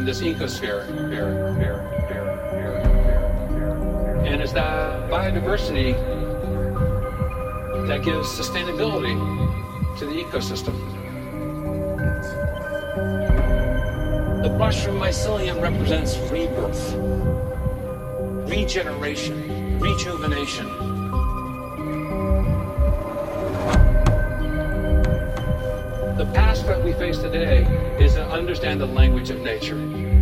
in this ecosphere. And it's that biodiversity that gives sustainability to the ecosystem. The mushroom mycelium represents rebirth, regeneration, rejuvenation, understand the language of nature.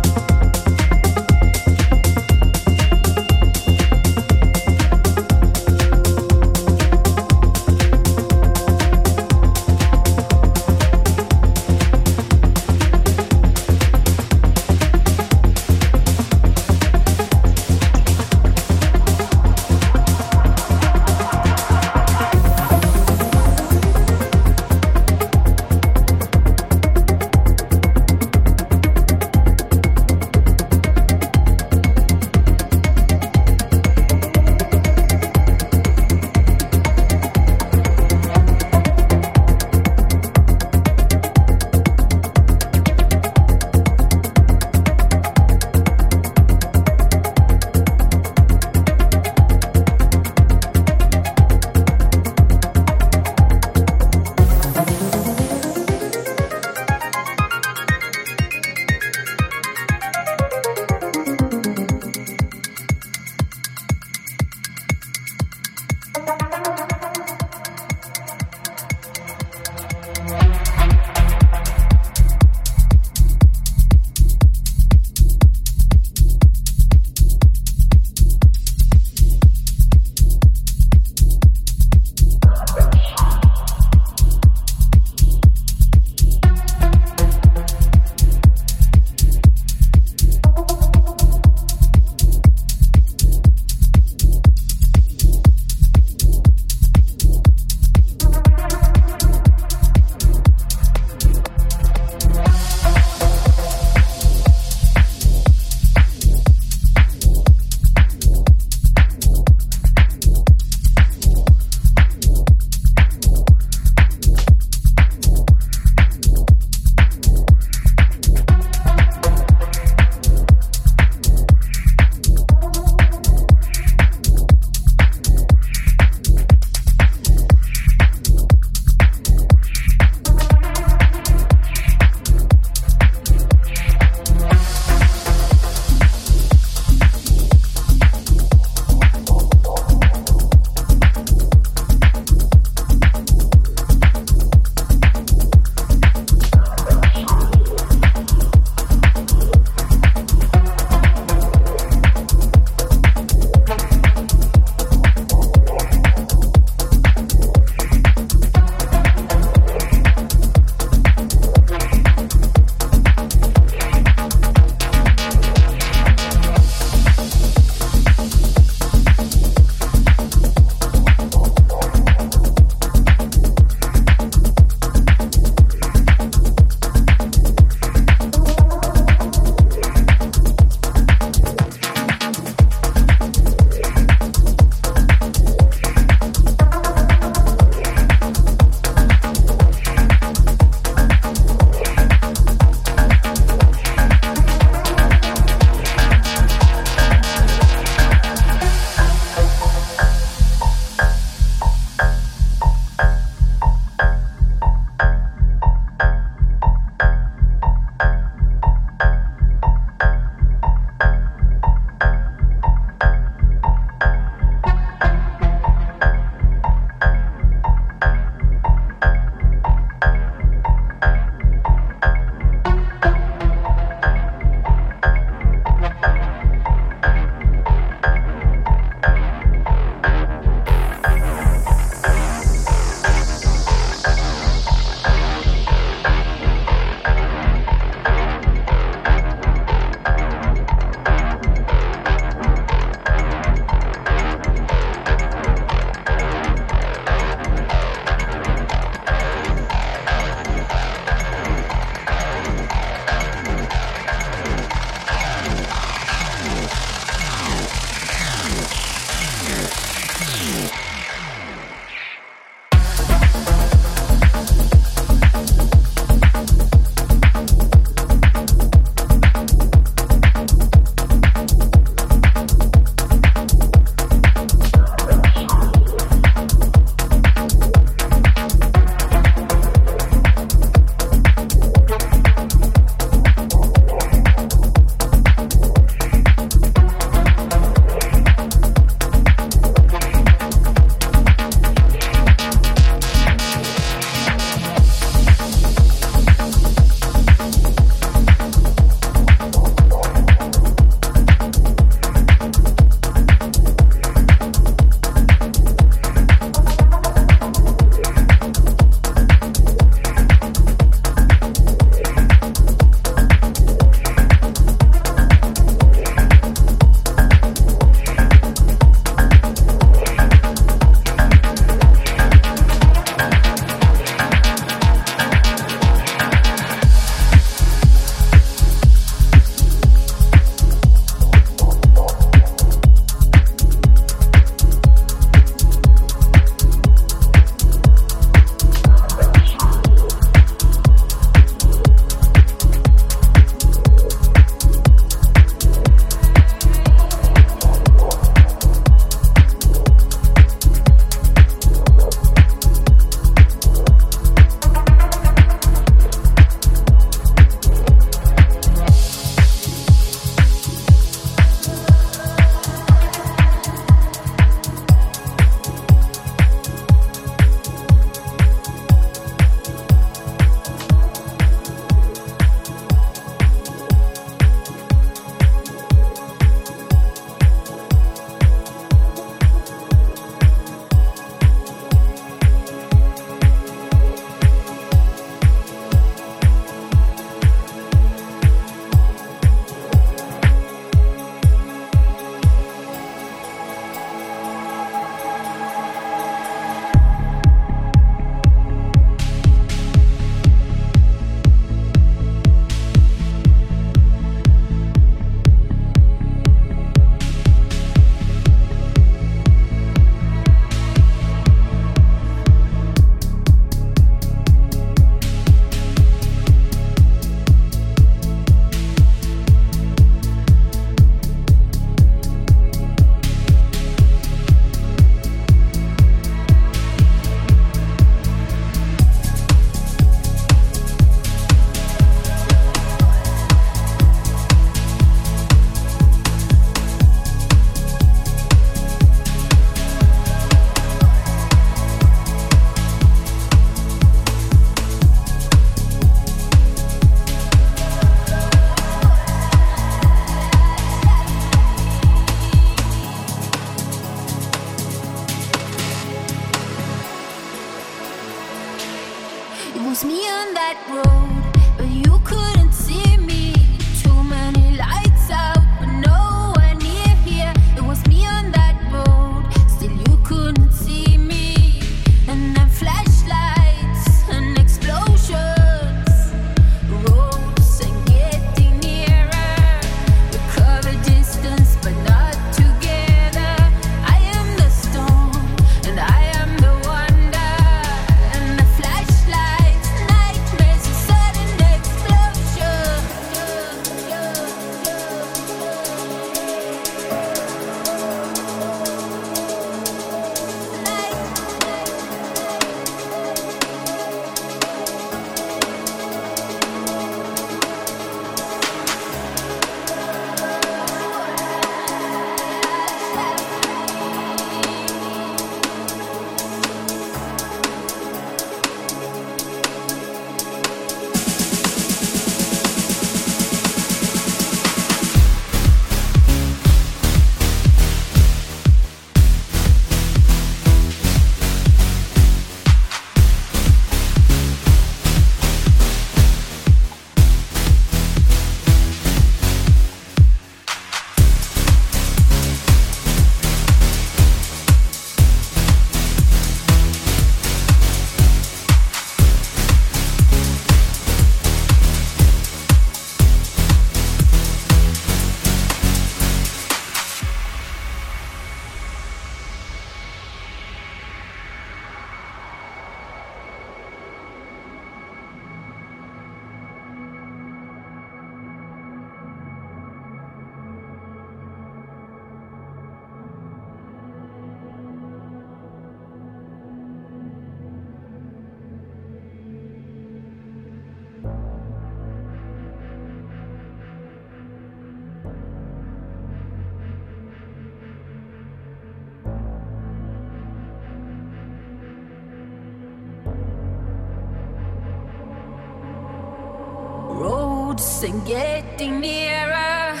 Getting nearer.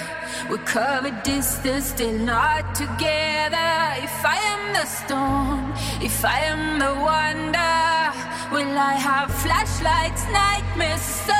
We cover distance, still not together. If I am the storm, if I am the wonder, will I have flashlights, nightmares, sudden